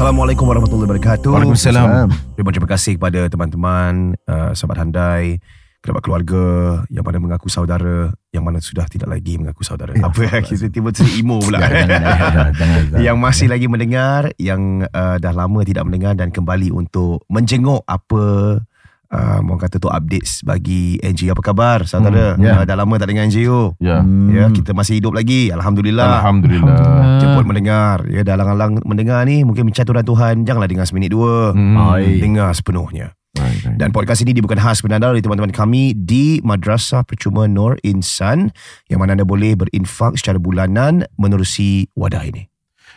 Assalamualaikum warahmatullahi wabarakatuh. Waalaikumsalam. Terima terima kasih kepada teman-teman, uh, sahabat handai, kerabat keluarga yang mana mengaku saudara, yang mana sudah tidak lagi mengaku saudara. Ya, Apa ya, kita tiba-tiba emo pula. Jangan, jangan, jangan, jangan. yang masih lagi mendengar, yang uh, dah lama tidak mendengar dan kembali untuk menjenguk apa uh, orang kata tu updates bagi NGO. Apa khabar saudara? Hmm, ya. Uh, dah lama tak dengar NGO. Ya. Hmm. Ya, kita masih hidup lagi. Alhamdulillah. Alhamdulillah. Jemput mendengar Ya dalang-alang mendengar ni Mungkin mencaturan Tuhan Janganlah dengar seminit dua Hmm. Baik. Dengar sepenuhnya Baik, baik. Dan podcast ini Dibukan khas benar Oleh teman-teman kami Di Madrasah Percuma Nur Insan Yang mana anda boleh berinfak Secara bulanan Menerusi wadah ini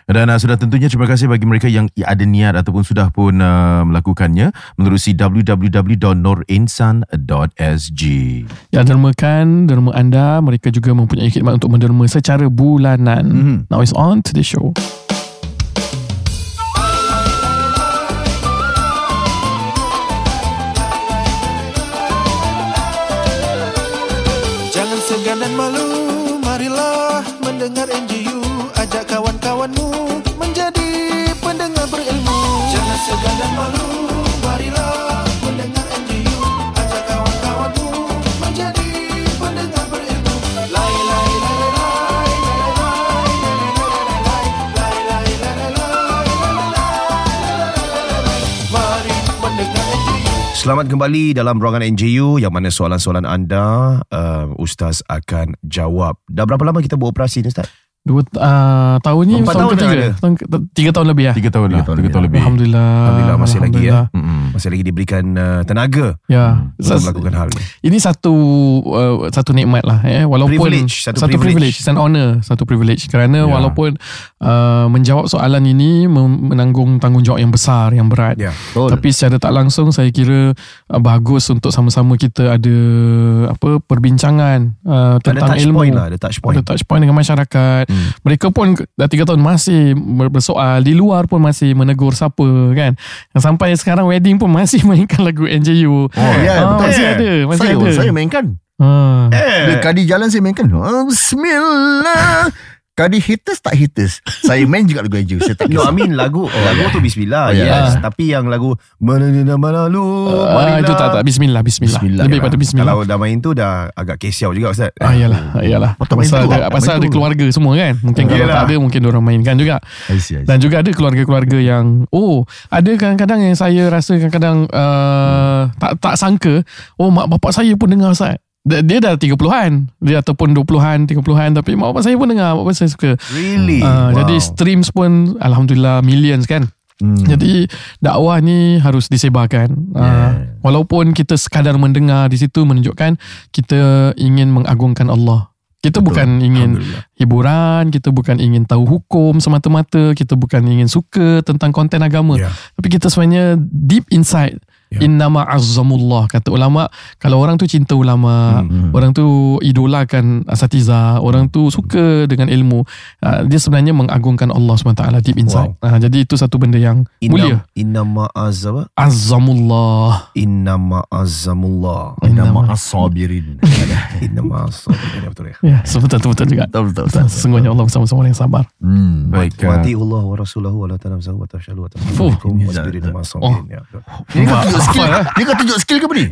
Dan uh, sudah tentunya terima kasih bagi mereka yang ada niat ataupun sudah pun uh, melakukannya menerusi www.nurinsan.sg. Ya dermakan derma anda mereka juga mempunyai khidmat untuk menderma secara bulanan. Mhm. Now it's on to the show. Selamat kembali dalam ruangan NJU Yang mana soalan-soalan anda uh, Ustaz akan jawab Dah berapa lama kita beroperasi ni Ustaz? Dua uh, tahun ni Empat tahun dah ketiga. ada. Tahun, tiga tahun lebih ya. Tiga tahun lah. tahun Tiga tahun lebih. Alhamdulillah. Alhamdulillah, masih lagi, ya. Alhamdulillah. Mm-mm. Masih lagi diberikan uh, tenaga Ya. Untuk Sa- melakukan hal ni Ini satu uh, satu nikmat lah eh walaupun Privilege, satu satu privilege. privilege, it's an honor satu privilege kerana Ya. walaupun uh, menjawab soalan ini menanggung tanggungjawab yang besar yang berat Ya Betul. Tapi secara tak langsung saya kira uh, bagus untuk sama-sama kita ada apa perbincangan uh, Ada tentang touch ilmu. point lah Ada touch point Ada touch point dengan masyarakat. Hmm. Mereka pun dah tiga tahun masih ber- bersoal. Di luar pun masih menegur siapa kan. Sampai sekarang wedding pun masih mainkan lagu NJU. Oh, ya, Ah, betul. Masih Eh, ada. Masih saya, ada. saya mainkan. Ah. Bila kadi jalan saya mainkan. Oh, Kadi haters tak haters. Saya main juga lagu Eju. Saya tak No, I kisah. mean lagu lagu tu bismillah. Oh, ya. yes. Ah. Tapi yang lagu mana nama lalu Ah, itu tak tak bismillah bismillah. Bismillah. Lebih pada bismillah. Kalau dah main tu dah agak kesiau juga Ustaz. Ah iyalah, iyalah. Potong main Pasal tu, ada, potong pasal ada tu. keluarga semua kan. Mungkin kalau Yelah. tak ada mungkin orang mainkan juga. I see, I see. Dan juga ada keluarga-keluarga yang oh ada kadang-kadang yang saya rasa kadang-kadang uh, tak tak sangka oh mak bapak saya pun dengar Ustaz. Dia, dah 30-an Dia ataupun 20-an 30-an Tapi mak bapak saya pun dengar Mak bapak saya suka Really? uh, Wow. Jadi streams pun Alhamdulillah Millions kan Hmm. Jadi dakwah ni harus disebarkan. Uh, walaupun kita sekadar mendengar di situ menunjukkan kita ingin mengagungkan Allah. Kita Betul. bukan ingin hiburan, kita bukan ingin tahu hukum semata-mata, kita bukan ingin suka tentang konten agama. Ya. Tapi kita sebenarnya deep inside Ya. Innama azzamullah kata ulama kalau orang tu cinta ulama Hmm. orang tu idolakan asatiza orang tu suka dengan ilmu uh, dia sebenarnya mengagungkan Allah SWT deep inside uh, jadi itu satu benda yang mulia Inam, inama azaba azzamullah Inama azamullah Nama as-sabirin. Inama azamullah Ya, Betul ya ya betul betul juga Betul, betul, betul. betul. sesungguhnya Allah bersama-sama orang yang sabar Hmm. Baik. Wa uh, ati'ullah wa rasulahu wa la tanamzahu wa tafshalu wa Fuh. tafshalu wasbirin ma sabirin ya. betul. Dia kan tunjuk skill. Dia kan tunjuk skill ke apa ni?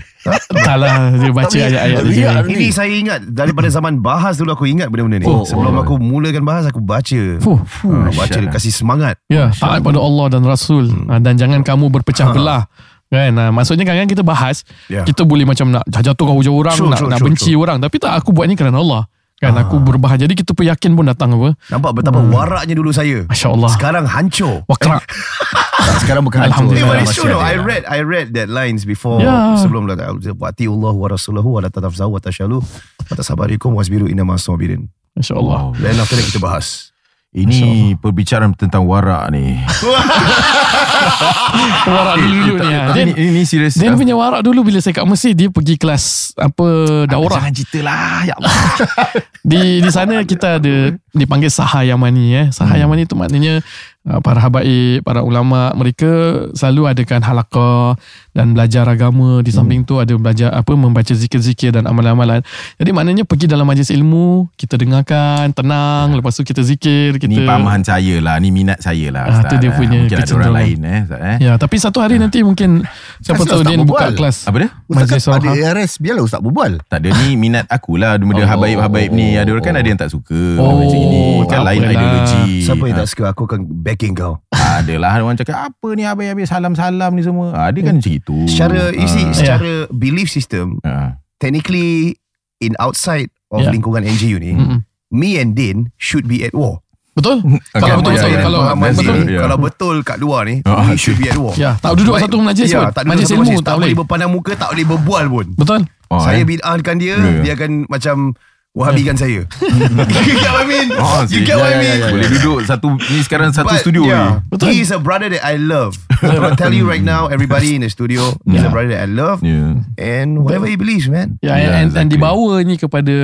tak lah dia baca ayat-ayat dia ya, Ini saya ingat Daripada zaman bahas dulu Aku ingat benda-benda ni Oh. Sebelum aku mulakan bahas Aku baca Fuh, Ah, Baca dia kasih semangat Ya, taat pada Allah dan Rasul hmm. dan jangan kamu berpecah Ha. belah. Kan? Ha, maksudnya kadang kita bahas, Ya. kita boleh macam nak jatuhkan hujah orang, True, nak, true, nak benci orang. Tapi tak aku buat ni kerana Allah. Kan Ah. aku berbahaya. Jadi kita pun yakin pun datang apa. Nampak betapa waraknya dulu saya Masya Allah. Sekarang hancur Wakrak. Sekarang bukan hancur. Alhamdulillah. Eh, but it's true ada. I read I read that lines before Ya. sebelum lah wati Allah wa rasulahu wa la tatafzahu wa tashalu wa tasabarikum wasbiru inna masabirin. Masya Allah. Then after that kita bahas. Ini perbicaraan tentang warak ni. Warak dulu ni. Dia, ini, ini serius. dia punya warak dulu bila saya kat Mesir, dia pergi kelas apa daurah. Jangan cerita lah. Ya Allah. Di di sana kita ada dipanggil Saha Yamani eh. Saha Hmm. Tu maknanya para habaib, para ulama mereka selalu adakan halaqah dan belajar agama di samping tu ada belajar apa membaca zikir-zikir dan amalan-amalan. Jadi maknanya pergi dalam majlis ilmu, kita dengarkan tenang, lepas tu kita zikir, kita Ni pamahan saya lah Ni minat saya lah Ah, Ustaz, tu dia eh. punya Mungkin ada orang lain eh, Ustaz, eh. Ya, tapi satu hari nanti mungkin siapa Ustaz tahu dia buka kelas. Apa dia? Ustaz Majlis kan ada. ARS Biarlah Ustaz berbual Tak ada ni minat akulah Benda Oh. habaib-habaib ni Ada orang kan ada yang tak suka Oh, Macam ini Kan lain ideologi Siapa yang Ah, tak suka Aku akan backing kau Adalah orang cakap Apa ni habaib-habaib Salam-salam ni semua ah, Dia kan macam itu Secara You see Ah. Secara belief system Ah. Technically In outside Of Yeah. lingkungan NGU ni Mm-mm. Me and Din Should be at war Betul? Okay, Kalau ya, betul-betul ya, kalau Fahaman that's betul. Yeah. Kalau betul kat luar ni Ah, We should be at war Ya, tak duduk satu majlis ya, pun. tak duduk Majlis satu ilmu majlis, tak tak boleh berpandang muka Tak boleh berbual pun Betul? Oh, Saya eh. bid'ahkan dia Ya, ya. Dia akan macam Wahabikan saya You get what I mean Oh, You see. get what I Ya, ya, mean ya, ya. Boleh duduk satu Ni sekarang satu But, studio yeah, ni Betul. He is a brother that I love I'm gonna tell you right now Everybody in the studio He's a Yeah. brother that I love Ya And whatever he believes man Ya, Ya, and, and exactly. dibawa ni kepada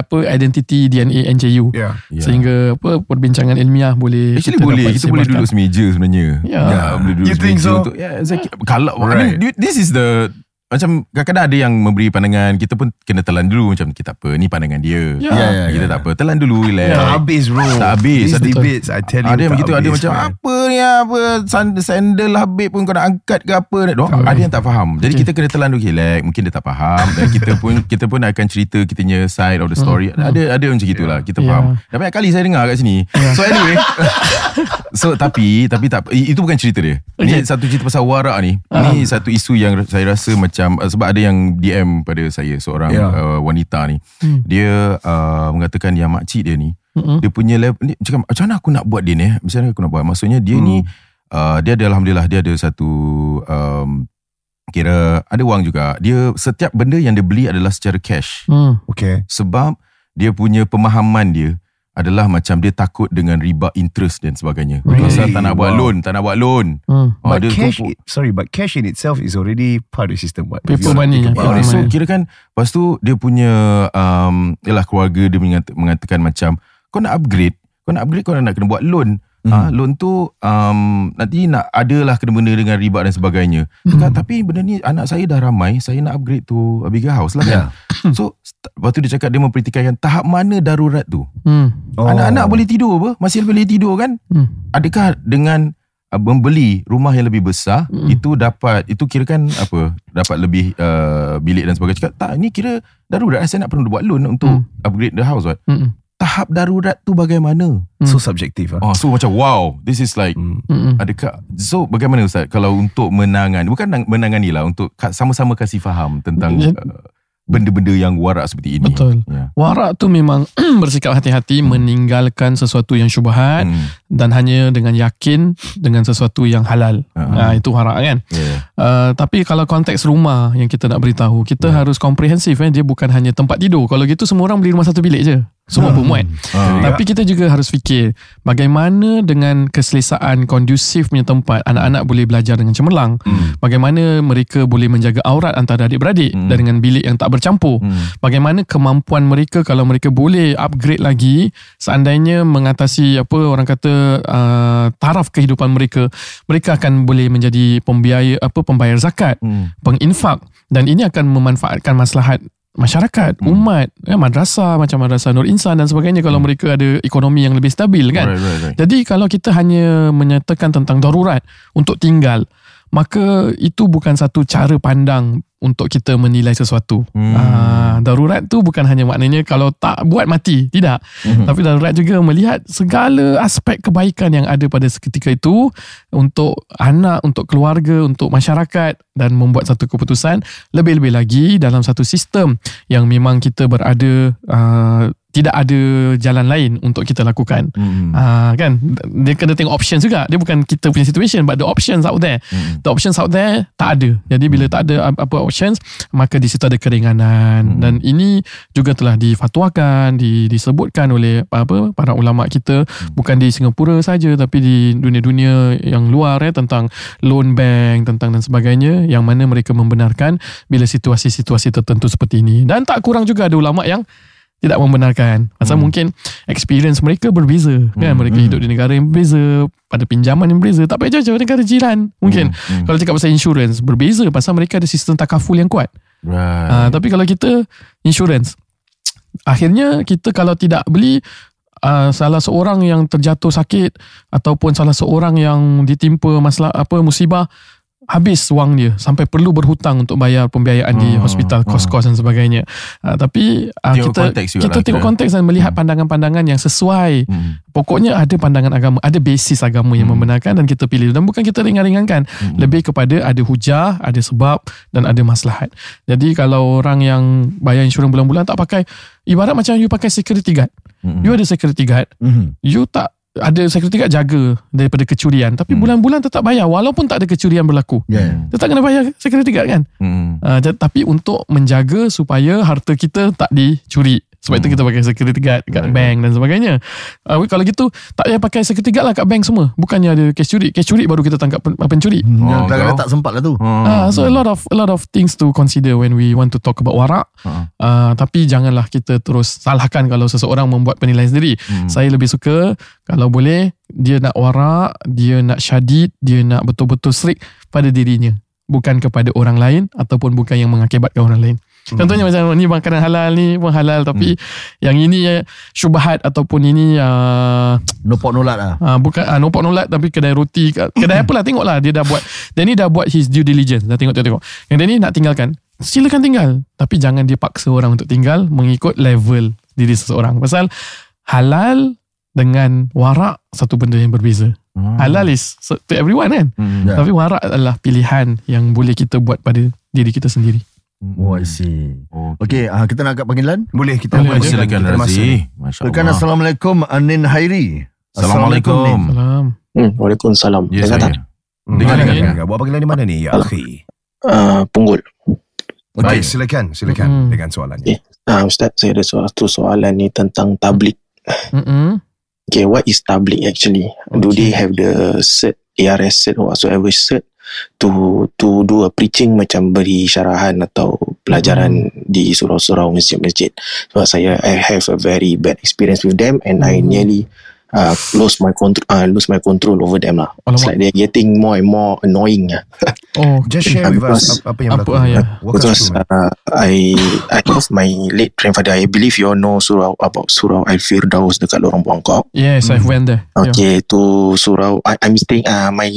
apa identiti DNA NJU. Yeah Ya. Sehingga apa perbincangan ilmiah boleh Actually boleh Kita boleh duduk semeja sebenarnya Ya. boleh duduk You think so? untuk, Ya exactly Kalau I mean, Right. This is the Macam kadang-kadang ada yang memberi pandangan Kita pun kena telan dulu Macam kita apa Ni pandangan dia. Ya. Ya, ya, Kita ya. tak apa Telan dulu relax. Tak habis bro. Tak habis. These Ada- debates I tell you Ada yang tak begitu Ada habis, macam man. Apa ni apa san- Sandal Habib pun kau nak angkat ke apa? Diorang, Tak Ada yang tak faham. Jadi Okay. kita kena telan dulu Relax. Mungkin dia tak faham. Dan kita pun Kita pun akan cerita Kita punya side of the story. Ada ada macam gitulah Kita Ya. faham. Dah banyak kali saya dengar kat sini. So anyway. So tapi Tapi tak Itu bukan cerita dia. Ni Okay. satu cerita pasal warak ni. Ni satu isu yang Saya rasa macam uh, Sebab ada yang DM pada saya Seorang Ya. uh, wanita ni Hmm. Dia uh, Mengatakan yang makcik dia ni Mm-mm. dia punya level ni cakap macam mana aku nak buat dia ni eh? macam mana aku nak buat maksudnya dia ni uh, dia ada alhamdulillah dia ada satu um, kira ada wang juga dia setiap benda yang dia beli adalah secara cash Hmm. Okay sebab dia punya pemahaman dia adalah macam dia takut dengan riba interest dan sebagainya Really? pasal tak nak buat Wow. loan tak nak buat loan Hmm. Ah, But cash kumpul- Sorry but cash in itself Is already part of the system what? Paper money. paper it. so kira kan Lepas tu dia punya um, Yalah keluarga dia mengata, mengatakan macam Kau nak upgrade Kau nak upgrade kau nak kena buat loan Hmm. Ah, loan tu um, nanti nak adalah kena benda dengan riba dan sebagainya. Hmm. tapi benda ni anak saya dah ramai, saya nak upgrade tu a bigger house lah kan. So st- lepas tu dia cakap dia mempertikaikan tahap mana darurat tu. Hmm. Oh. Anak-anak boleh tidur apa? Masih boleh tidur kan? Hmm. Adakah dengan uh, membeli rumah yang lebih besar Hmm. itu dapat itu kira kan apa dapat lebih uh, bilik dan sebagainya cakap tak ni kira darurat saya nak perlu buat loan untuk Hmm. upgrade the house what Hmm. Tahap darurat tu bagaimana So subjective ah. oh so macam wow this is like Hmm. Hmm. adakah so bagaimana ustaz kalau untuk menangani bukan nang- menangani lah untuk sama-sama kasih faham tentang Ya. uh, benda-benda yang warak seperti ini Betul. ya. Warak tu memang bersikap hati-hati meninggalkan sesuatu yang syubhat Hmm. dan hanya dengan yakin dengan sesuatu yang halal. Ah. Ha, itu warak kan. Yeah. Uh, tapi kalau konteks rumah yang kita nak beritahu, kita harus komprehensif eh. Dia bukan hanya tempat tidur. Kalau gitu semua orang beli rumah satu bilik je. Semua pun muat. Ah. Tapi kita juga harus fikir bagaimana dengan keselesaan kondusif punya tempat anak-anak boleh belajar dengan cemerlang. Hmm. Bagaimana mereka boleh menjaga aurat antara adik-beradik Hmm. dan dengan bilik yang tak bercampur. Hmm. Bagaimana kemampuan mereka kalau mereka boleh upgrade lagi seandainya mengatasi apa orang kata uh, taraf kehidupan mereka mereka akan boleh menjadi pembiaya apa pembayar zakat Hmm. penginfak dan ini akan memanfaatkan maslahat masyarakat, Hmm. umat, eh, madrasah macam madrasah Nur Insan dan sebagainya kalau mereka ada ekonomi yang lebih stabil kan. Right, right, right. Jadi kalau kita hanya menyatakan tentang darurat untuk tinggal, maka itu bukan satu cara pandang untuk kita menilai sesuatu. Hmm. Ah, darurat tu bukan hanya maknanya kalau tak buat mati, tidak. Hmm. Tapi darurat juga melihat segala aspek kebaikan yang ada pada seketika itu untuk anak, untuk keluarga, untuk masyarakat dan membuat satu keputusan lebih-lebih lagi dalam satu sistem yang memang kita berada uh, tidak ada jalan lain untuk kita lakukan. Hmm. Ah kan dia kena tengok options juga dia bukan kita punya situation but the options out there Hmm. the options out there tak ada jadi bila tak ada ap- apa options maka di situ ada keringanan Hmm. dan ini juga telah difatwakan di, disebutkan oleh apa para ulama kita Hmm. bukan di Singapura saja tapi di dunia-dunia yang luar eh tentang loan bank tentang dan sebagainya yang mana mereka membenarkan bila situasi-situasi tertentu seperti ini dan tak kurang juga ada ulama yang tidak membenarkan. Pasal Hmm. mungkin experience mereka berbeza kan. Hmm, Mereka hmm. hidup di negara yang berbeza, pada pinjaman yang berbeza. Tak payah jauh-jauh negara jiran. Mungkin Hmm, hmm. kalau cakap pasal insurance berbeza pasal mereka ada sistem takaful yang kuat. Right. Uh, tapi kalau kita insurance akhirnya kita kalau tidak beli uh, salah seorang yang terjatuh sakit ataupun salah seorang yang ditimpa masalah apa musibah habis wang dia sampai perlu berhutang untuk bayar pembiayaan di Hmm, hospital hmm. kos-kos dan sebagainya. Uh, tapi uh, Tengok kita kita lah tengok kita. konteks dan melihat pandangan-pandangan yang sesuai Hmm. Pokoknya ada pandangan agama, ada basis agama yang Hmm. membenarkan dan kita pilih. Dan bukan kita ringan-ringankan. Hmm. Lebih kepada ada hujah, ada sebab dan ada maslahat. Jadi kalau orang yang bayar insurans bulan-bulan tak pakai, ibarat macam you pakai security guard. Hmm. You ada security guard, Mhm. you tak ada security guard jaga daripada kecurian. Tapi Hmm. bulan-bulan tetap bayar walaupun tak ada kecurian berlaku. Ya. Tetap kena bayar security guard kan? Hmm. Uh, tapi untuk menjaga supaya harta kita tak dicuri. Sebab itu Hmm. kita pakai security guard kat Right. bank dan sebagainya. Uh, kalau gitu, tak payah pakai security guard lah kat bank semua. Bukannya ada cash curi. Cash curi baru kita tangkap pen- pencuri. Hmm. Oh, kau? tak sempat lah tu. Hmm. Ah, so a lot of a lot of things to consider when we want to talk about warak. Ah. Uh, tapi janganlah kita terus salahkan kalau seseorang membuat penilaian sendiri. Hmm. Saya lebih suka kalau boleh dia nak warak, dia nak syadid, dia nak betul-betul strict pada dirinya. Bukan kepada orang lain ataupun bukan yang mengakibatkan orang lain. Hmm. Contohnya macam ni makanan halal ni pun halal tapi yang ini eh, syubhat ataupun ini uh, No pot no lat lah. uh, bukan uh, nompak nolak tapi kedai roti ke- kedai apa lah tengoklah dia dah buat Danny dah buat his due diligence dah tengok tengok tengok yang Danny nak tinggalkan silakan tinggal tapi jangan dia paksa orang untuk tinggal mengikut level diri seseorang pasal halal dengan warak satu benda yang berbeza Hmm. halal is to everyone kan Hmm. Ya. tapi warak adalah pilihan yang boleh kita buat pada diri kita sendiri Oh, I see. Okay. Okey, ah, kita nak angkat panggilan. Boleh kita Boleh, boleh Silakan Kita masuk. Razi. Masya Silakan Allah. Assalamualaikum Anin Hairi. Assalamualaikum. Salam Hmm, Waalaikumsalam. Ya Dengar tak? Hmm, Dengar, dengar, dengar. Buat panggilan di mana ni ya akhi? Uh, punggol. Baik, silakan, silakan Mm-mm. dengan soalannya. Eh. Uh, Ustaz, saya ada suatu soalan ni tentang tablik. Mm-mm. Okay, what is tablik actually? Do Okay. they have the cert, ARS cert or whatsoever cert to to do a preaching macam beri syarahan atau pelajaran di surau-surau masjid-masjid? Sebab saya I have a very bad experience with them and I Hmm. nearly uh, lose my control uh, lose my control over them lah. It's Alamak. like they're getting more and more annoying lah. oh Just share with us Because- apa, yang apa, berlaku. ya. Us because uh, I I lost my late grandfather. I believe you all know surau about surau Al Firdaus dekat Lorong Buangkok. yes I've went there yeah. Okay, to surau. I, I'm staying. Uh, my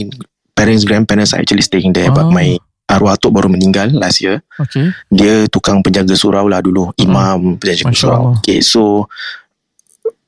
parents, grandparents are actually staying there, but Oh. my arwah atuk baru meninggal last year. okay Dia tukang penjaga surau lah dulu, imam penjaga Masya surau. Allah. Okay, so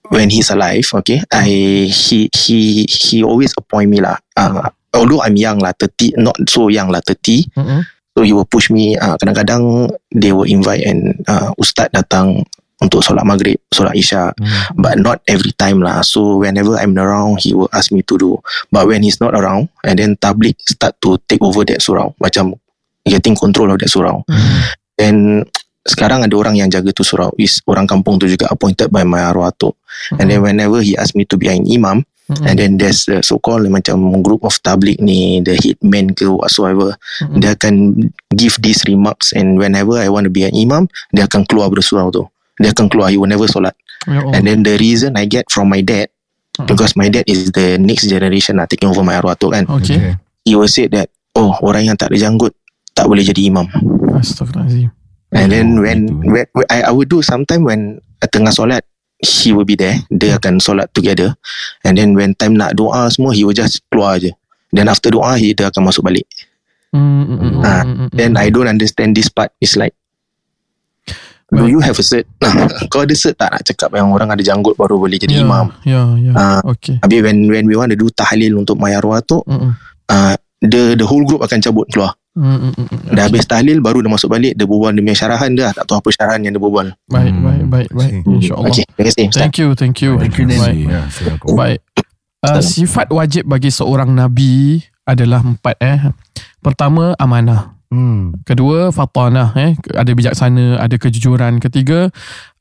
when he's alive, okay, I he he he always appoint me lah. Uh, although I'm young lah, 30, not so young lah, 30. Mm-mm. So he will push me uh, Kadang-kadang They will invite And uh, Ustaz datang Untuk solat maghrib Solat isya. Hmm. But not every time lah. So whenever I'm around He will ask me to do. But when he's not around And then tablik Start to take over that surau Macam Getting control of that surau. Mm. Then Sekarang ada orang yang jaga tu surau. Is orang kampung tu juga Appointed by my arwah tu And then whenever he ask me to be an imam Mm-mm. And then there's the so-called Macam group of tablik ni The hitman ke whatsoever Mm-mm. dia akan give these remarks. And whenever I want to be an imam dia akan keluar dari surau tu dia akan keluar he will never solat. Ya Allah. and then the reason I get from my dad Mm. because my dad is the next generation lah taking over my arwah tu kan. Okay. He will say that oh orang yang tak ada janggut tak boleh jadi imam. Astagfirullahaladzim and then Oh, when, when, when I, I would do sometime when tengah solat he will be there. Dia akan solat together. And then when time nak doa semua he will just keluar je then after doa he dia akan masuk balik. Mm, mm, mm, Ah, mm, mm, Then. I don't understand this part. It's like, do you have a cert? Kau ada cert tak nak cakap yang orang ada janggut baru boleh jadi Ya, imam? Ya, ya. Ah. Okay. Habis when when we want to do tahlil untuk my arwah tu, Mm, mm. uh, the the whole group akan cabut keluar. Mm, mm, mm, mm. Dah habis tahlil baru dia masuk balik, dia berbual dia punya syarahan dia, tak tahu apa syarahan yang dia berbual. Baik, Hmm, baik, baik, baik. InsyaAllah. Okay, terima kasih Ustaz. Thank you, thank you. Thank you. Baik. Ya. Baik. Uh, sifat wajib bagi seorang nabi adalah empat eh. Pertama amanah. Hmm. Kedua fatanah eh ada bijaksana, ada kejujuran. Ketiga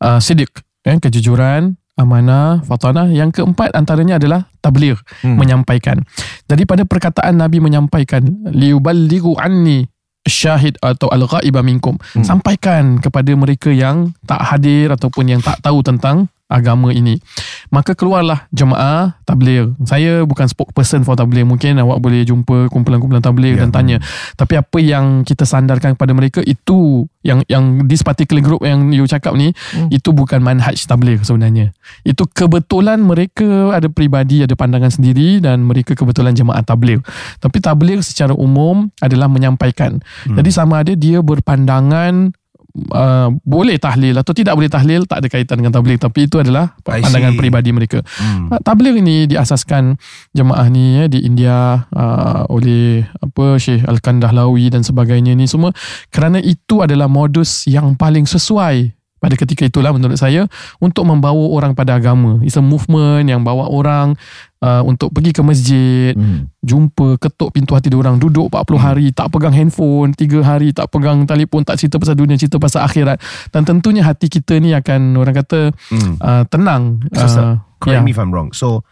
uh, sidik eh kejujuran, amanah, fatanah. Yang keempat antaranya adalah tabligh, Hmm. menyampaikan. Daripada perkataan Nabi menyampaikan liuballighu anni syahid atau al-ghaiba minkum. Hmm. Sampaikan kepada mereka yang tak hadir ataupun yang tak tahu tentang agama ini. Maka keluarlah jemaah tabligh. Saya bukan spokesperson for tabligh. Mungkin awak boleh jumpa kumpulan-kumpulan tabligh Ya. dan tanya. Tapi apa yang kita sandarkan kepada mereka itu yang yang this particular group yang you cakap ni itu bukan manhaj tabligh sebenarnya. Itu kebetulan mereka ada peribadi, ada pandangan sendiri dan mereka kebetulan jemaah tabligh. Tapi tabligh secara umum adalah menyampaikan. Jadi sama ada dia berpandangan Uh, boleh tahlil atau tidak boleh tahlil tak ada kaitan dengan tabligh tapi itu adalah pandangan peribadi mereka. Hmm. Uh, tabligh ini diasaskan jemaah ni ya, di India uh, oleh apa Syekh Al-Kandahlawi dan sebagainya ni semua kerana itu adalah modus yang paling sesuai pada ketika itulah menurut saya untuk membawa orang pada agama. It's a movement yang bawa orang uh, untuk pergi ke masjid, Hmm. jumpa ketuk pintu hati orang duduk 40 hari tak pegang handphone 3 hari tak pegang telefon tak cerita pasal dunia cerita pasal akhirat dan tentunya hati kita ni akan orang kata Hmm. uh, tenang So, uh, Correct yeah. me if I'm wrong. So,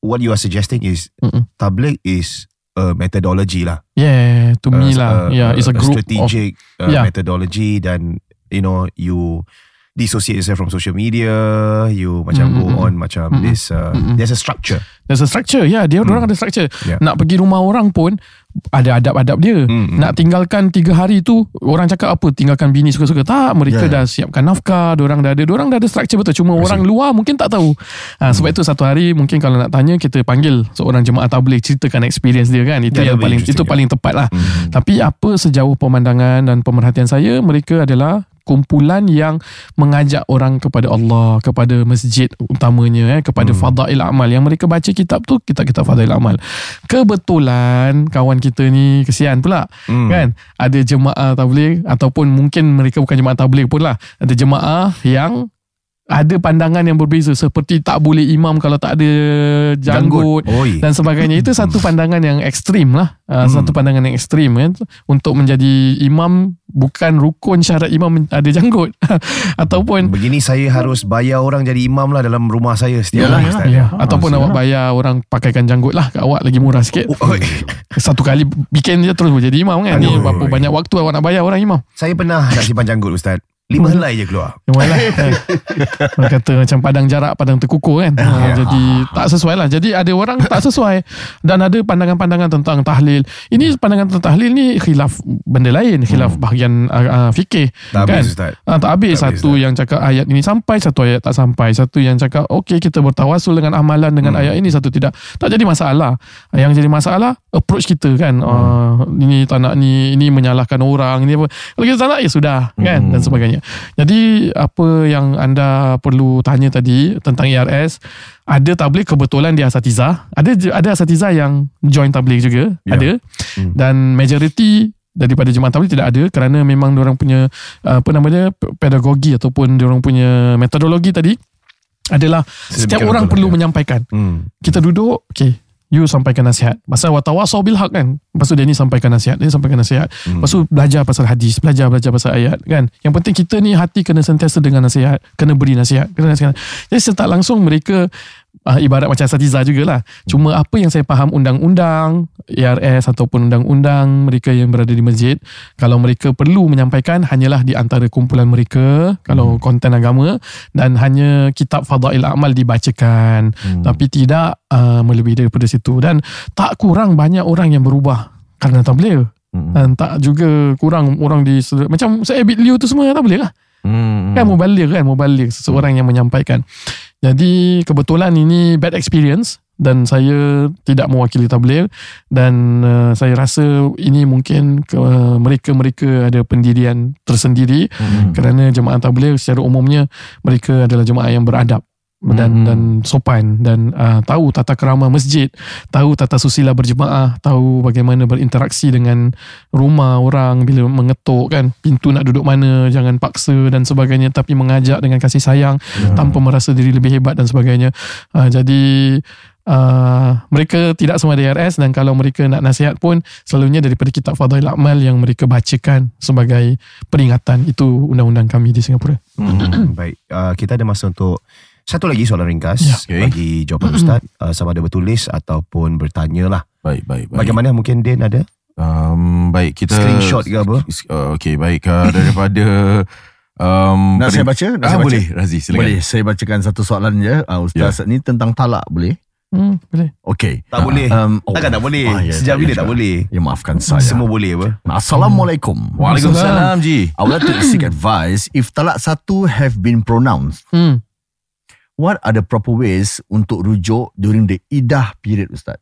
what you are suggesting is Mm-mm. tabligh is a methodology lah. yeah to me Uh, lah uh, yeah it's a uh, group of strategic uh, Yeah. methodology dan you know you dissociate yourself from social media you macam Mm, go mm, on macam Mm, mm. this uh, Mm, mm. there's a structure. There's a structure yeah dia orang ada structure. Yeah. nak pergi rumah orang pun ada adab-adab dia. Mm, mm. nak tinggalkan tiga hari tu orang cakap apa? Tinggalkan bini suka-suka. Tak mereka Yeah, dah siapkan nafkah orang dah ada orang dah ada structure betul? Cuma orang luar mungkin tak tahu. Ha, sebab itu satu hari mungkin kalau nak tanya kita panggil seorang jemaah tabligh ceritakan experience dia kan? Itu Yeah, yang paling itu interesting, paling tepat lah. Mm. tapi apa sejauh pemandangan dan pemerhatian saya mereka adalah kumpulan yang mengajak orang kepada Allah kepada masjid utamanya eh kepada Hmm. fadail amal yang mereka baca kitab tu kitab-kitab fadail amal kebetulan kawan kita ni kesian pula Mm. kan ada jemaah tabligh ataupun mungkin mereka bukan jemaah tabligh pun lah ada jemaah yang ada pandangan yang berbeza seperti tak boleh imam kalau tak ada janggut Oi. dan sebagainya itu satu pandangan yang ekstrim lah uh, Hmm. satu pandangan yang ekstrim kan untuk menjadi imam bukan rukun syarat imam ada janggut ataupun Begini saya harus bayar orang jadi imam lah dalam rumah saya setiap Yalah, hari yalah. Ya, Ah, ataupun siap awak bayar orang pakaikan janggut lah kat awak lagi murah sikit Oh, oi. satu kali bikin dia terus jadi imam kan ni Aduh. berapa banyak waktu awak nak bayar orang imam Saya pernah nak simpan janggut Ustaz. Lima Hmm. helai je keluar. Yang mana kan? Orang kata macam padang jarak Padang terkukur kan ha, Jadi tak sesuai lah Jadi ada orang tak sesuai Dan ada pandangan-pandangan tentang tahlil Ini pandangan tentang tahlil ni Khilaf benda lain Khilaf bahagian uh, uh, fikih Tak kan? habis Ustaz. Ah, tak habis Tak habis, satu yang cakap ayat ini sampai satu ayat tak sampai satu yang cakap okey kita bertawasul dengan amalan dengan Hmm. ayat ini satu tidak tak jadi masalah yang jadi masalah approach kita kan ah, ini tak nak ni ini menyalahkan orang ini apa kalau kita tak nak ya sudah kan Hmm. dan sebagainya jadi apa yang anda perlu tanya tadi tentang ERS ada tabligh kebetulan dia asatiza ada ada asatiza yang join tabligh juga Ya. ada Hmm. dan majority daripada jemaah tabligh tidak ada kerana memang orang punya apa namanya pedagogi ataupun orang punya metodologi tadi adalah setiap Sedemikian orang betul, perlu ya. menyampaikan. Hmm. Kita duduk, okay, you sampaikan nasihat. Pasal watawasau bil haq kan. Lepas tu dia ni sampaikan nasihat, dia ni sampaikan nasihat. Hmm. Lepas tu belajar pasal hadis, belajar belajar pasal ayat kan. Yang penting kita ni hati kena sentiasa dengan nasihat, kena beri nasihat, kena nasihat. Jadi setak langsung mereka uh, ibarat macam asatiza jugalah. Cuma apa yang saya faham undang-undang ERS ataupun undang-undang mereka yang berada di masjid, kalau mereka perlu menyampaikan hanyalah di antara kumpulan mereka kalau konten agama dan hanya kitab fadail amal dibacakan Hmm. tapi tidak uh, melebihi daripada situ dan tak kurang banyak orang yang berubah kerana tabligh Hmm. dan tak juga kurang orang di macam saya Abid Liu tu semua tabligh lah Hmm. kan mubaligh kan mubaligh seseorang yang menyampaikan jadi kebetulan ini bad experience dan saya tidak mewakili tabligh dan uh, saya rasa ini mungkin ke, mereka-mereka ada pendirian tersendiri Hmm. kerana jemaah tabligh secara umumnya mereka adalah jemaah yang beradab dan Hmm. dan sopan dan uh, tahu tata kerama masjid, tahu tata susila berjemaah, tahu bagaimana berinteraksi dengan rumah orang bila mengetuk kan, pintu nak duduk mana, jangan paksa dan sebagainya tapi mengajak dengan kasih sayang Ya. tanpa merasa diri lebih hebat dan sebagainya. Uh, jadi Uh, mereka tidak semua DRS dan kalau mereka nak nasihat pun selalunya daripada kitab Fadail Amal yang mereka bacakan sebagai peringatan itu undang-undang kami di Singapura. Hmm, Baik, uh, kita ada masa untuk satu lagi soalan ringkas Ya. Okay. bagi jawapan Ustaz uh, sama ada bertulis ataupun bertanya lah. Baik, baik, baik. Bagaimana mungkin Din ada? Um, baik kita Screenshot ke apa? Uh, okay baik uh, daripada um, Nak peri- saya baca? Nak Ah, saya baca? boleh Razi silakan. Boleh saya bacakan satu soalan je uh, Ustaz Ni tentang talak boleh? Hmm, boleh. Okey Tak boleh. um, Takkan tak boleh. Ah, ya, Sejak bila ya, tak tak. boleh? Ya maafkan saya Semua boleh apa? Assalamualaikum Waalaikumsalam Ji I would like to seek advice If talak satu have been pronounced Hmm. What are the proper ways Untuk rujuk During the idah period Ustaz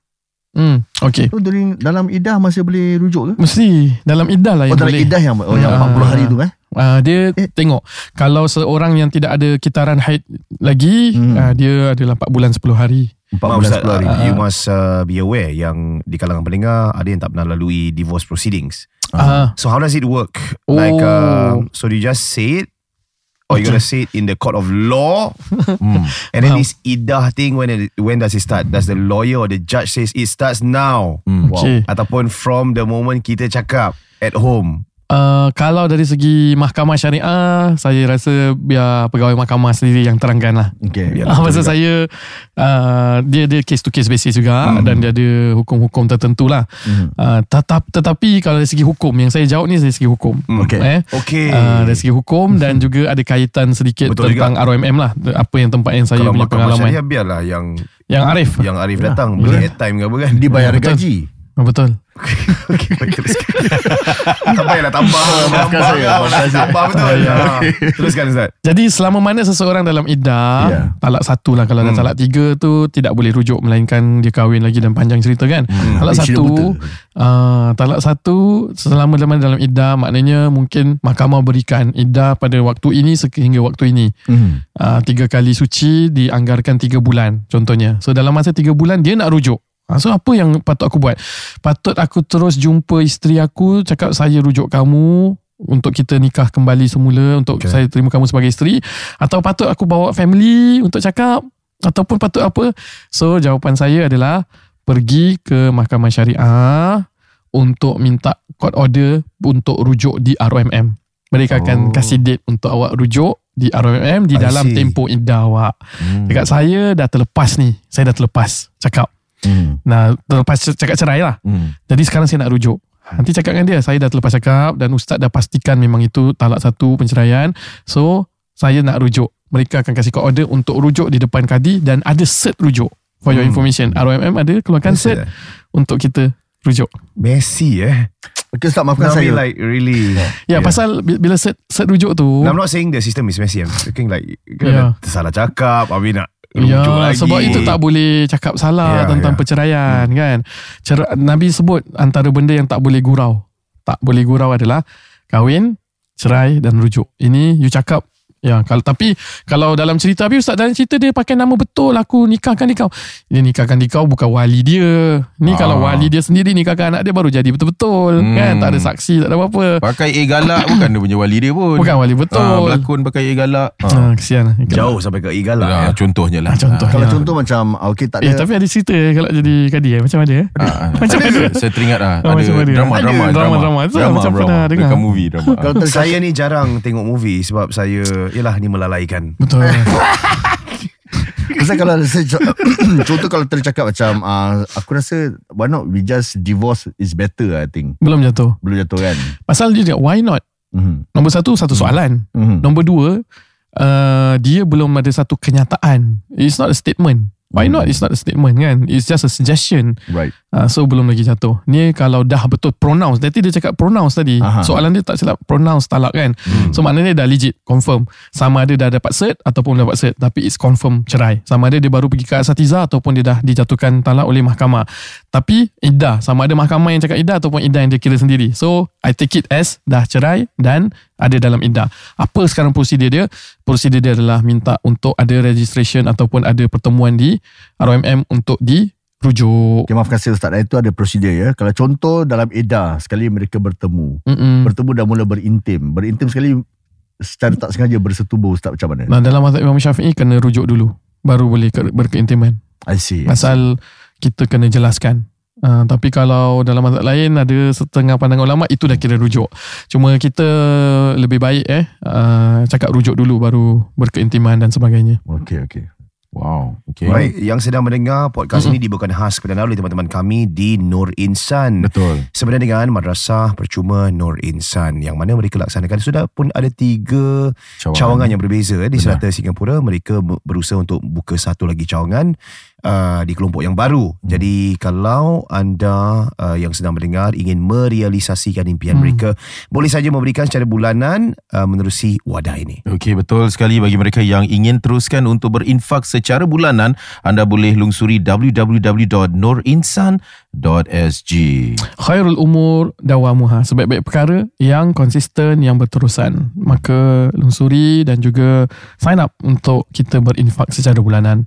Hmm. Okay. So during Dalam idah masih boleh rujuk ke? Mesti dalam iddah lah Oh yang dalam boleh. idah yang Oh yang Ah. 40 hari tu eh Uh, dia Eh. tengok kalau seorang yang tidak ada kitaran haid lagi Hmm. uh, dia adalah 4 bulan 10 hari. 4 Maaf bulan Ustaz, 10 hari uh, you must uh, be aware yang di kalangan pendengar ada yang tak pernah lalui divorce proceedings. Ah. So how does it work? Oh. Like, um, so do you just say it, or you Okay. gotta say it in the court of law, hmm. and then Faham. this idah thing when it, when does it start? Does the lawyer or the judge says it starts now, Hmm. Okay. ataupun from the moment kita cakap at home? Uh, kalau dari segi mahkamah syariah saya rasa biar pegawai mahkamah sendiri yang terangkan lah. Okay Biar- Ah, pasal saya uh, dia dia case to case basis juga Hmm. dan dia ada hukum-hukum tertentu lah. Mhm. Uh, tetap, tetapi kalau dari segi hukum yang saya jawab ni dari segi hukum. Hmm. Okay. Eh? Okay. Uh, dari segi hukum dan juga ada kaitan sedikit Betul tentang ROMM lah apa yang tempat yang saya Kalau punya mahkamah pengalaman syariah biarlah yang yang Arif yang Arif Ya, datang betul. beli airtime ke apa kan? Dibayar Betul. gaji Oh, betul Okay, teruskan. tak payahlah tambah. Tambah saya, saya. Tambah betul. Ya. Ha. Teruskan Ustaz. Jadi selama mana seseorang dalam iddah Ya. Talak satu lah Kalau dah Hmm. talak tiga tu Tidak boleh rujuk Melainkan dia kahwin lagi Dan panjang cerita kan Hmm. Talak Actually, satu betul. uh, Talak satu Selama dalam dalam iddah Maknanya mungkin Mahkamah berikan iddah Pada waktu ini Sehingga waktu ini Mhm. uh, Tiga kali suci Dianggarkan tiga bulan Contohnya So dalam masa tiga bulan Dia nak rujuk Ah, So apa yang patut aku buat Patut aku terus jumpa isteri aku Cakap saya rujuk kamu Untuk kita nikah kembali semula Untuk Okay. saya terima kamu sebagai isteri Atau patut aku bawa family Untuk cakap Ataupun patut apa So jawapan saya adalah Pergi ke mahkamah syariah Untuk minta court order Untuk rujuk di ROMM Mereka akan Oh. kasih date Untuk awak rujuk Di ROMM Di I dalam see. tempoh iddah awak Hmm. Dekat saya dah terlepas ni Saya dah terlepas Cakap Mhm. Nah terlepas cakap cerai lah Hmm. Jadi sekarang saya nak rujuk Nanti cakap dengan dia Saya dah terlepas cakap Dan ustaz dah pastikan Memang itu talak satu penceraian So Saya nak rujuk Mereka akan kasih court order Untuk rujuk di depan kadi Dan ada cert rujuk For your Hmm. information ROMM ada keluarkan Yes, cert eh. Untuk kita rujuk Messi eh. Okay Ustaz maafkan Now saya like really. Ya Yeah. pasal bi- Bila cert, cert rujuk tu No, I'm not saying the system is messy. I'm thinking like Yeah. yeah. tersalah cakap, habis nak Ya, rujuk lagi. sebab itu tak boleh cakap salah Ya, tentang ya. perceraian kan. Cer- Nabi sebut antara benda yang tak boleh gurau. Tak boleh gurau adalah kahwin, cerai dan rujuk. Ini you cakap Ya, kalau tapi kalau dalam cerita Habis Ustaz dalam cerita dia pakai nama betul aku nikahkan di kau. Dia nikahkan di kau bukan wali dia. Ni Ah. kalau wali dia sendiri nikahkan anak dia baru jadi betul-betul Hmm. kan. Tak ada saksi, tak ada apa-apa. Pakai A galak Bukan dia punya wali dia pun Bukan wali betul. Ah, Berlakon pakai A galak Ha, kesian. Jauh sampai ke Igala. Ah, ya. Contohnya lah Ah, contoh. Kalau Ya. contoh macam Okay tak Eh ada tapi ada cerita kalau jadi kadi eh. Macam mana eh? Ah, ah. Macam saya, mana? saya teringat lah Oh, Ada macam mana? drama, Ada drama, drama, drama, drama. Saya macam pernah dengar. Dekat movie drama. Kalau Saya ni jarang tengok movie sebab saya Yelah ni melalaikan Betul. Pasal kalau saya, Contoh kalau tercakap macam uh, Aku rasa Why not we just divorce is better I think Belum jatuh. Belum jatuh kan Pasal dia cakap, why not? Mhm. Nombor satu, satu soalan. Mhm. Nombor dua, uh, dia belum ada satu kenyataan. It's not a statement. Why not? It's not a statement kan. It's just a suggestion. Right Uh, so belum lagi jatuh. Ni kalau dah betul pronounce. Nanti dia cakap pronounce tadi. Aha. Soalan dia tak silap pronounce talak kan. Hmm. So maknanya dah legit, confirm. Sama ada dah dapat cert ataupun dapat cert. Tapi it's confirm cerai. Sama ada dia baru pergi ke asatiza ataupun dia dah dijatuhkan talak oleh mahkamah. Tapi iddah. Sama ada mahkamah yang cakap iddah ataupun iddah yang dia kira sendiri. So I take it as dah cerai dan ada dalam iddah. Apa sekarang prosedur dia? Prosedur dia adalah minta untuk ada registration ataupun ada pertemuan di ROMM untuk dirujuk. Okay maafkan saya Ustaz Itu ada prosedur ya Kalau contoh dalam edah Sekali mereka bertemu Mm-mm. Bertemu dah mula berintim Berintim sekali Secara tak sengaja bersetubuh Ustaz macam mana Nah, dalam mazhab Imam Syafi'i kena rujuk dulu baru boleh ke, berkeintiman. I see Pasal kita kena jelaskan. Uh, tapi kalau dalam mazhab lain ada setengah pandangan ulama itu dah kira rujuk. Cuma kita lebih baik eh uh, cakap rujuk dulu baru berkeintiman dan sebagainya. Okay okay Wow. Okay. Baik, yang sedang mendengar podcast ini dibawakan khas kepada anda oleh teman-teman kami di Nur Insan. Betul. Sebenarnya dengan Madrasah Percuma Nur Insan yang mana mereka laksanakan sudah pun ada tiga Cawangan. cawangan yang berbeza eh, di Benar. selatan Singapura. Mereka be- berusaha untuk buka satu lagi cawangan uh, di kelompok yang baru. Hmm. Jadi kalau anda uh, yang sedang mendengar ingin merealisasikan impian Hmm. mereka, boleh saja memberikan secara bulanan uh, menerusi wadah ini. Okey betul sekali bagi mereka yang ingin teruskan untuk berinfak secara bulanan anda boleh lungsuri www.nurinsan.sg Khairul umur dawamuha Sebaik-baik perkara Yang konsisten Yang berterusan Maka lungsuri Dan juga Sign up Untuk kita berinfak secara bulanan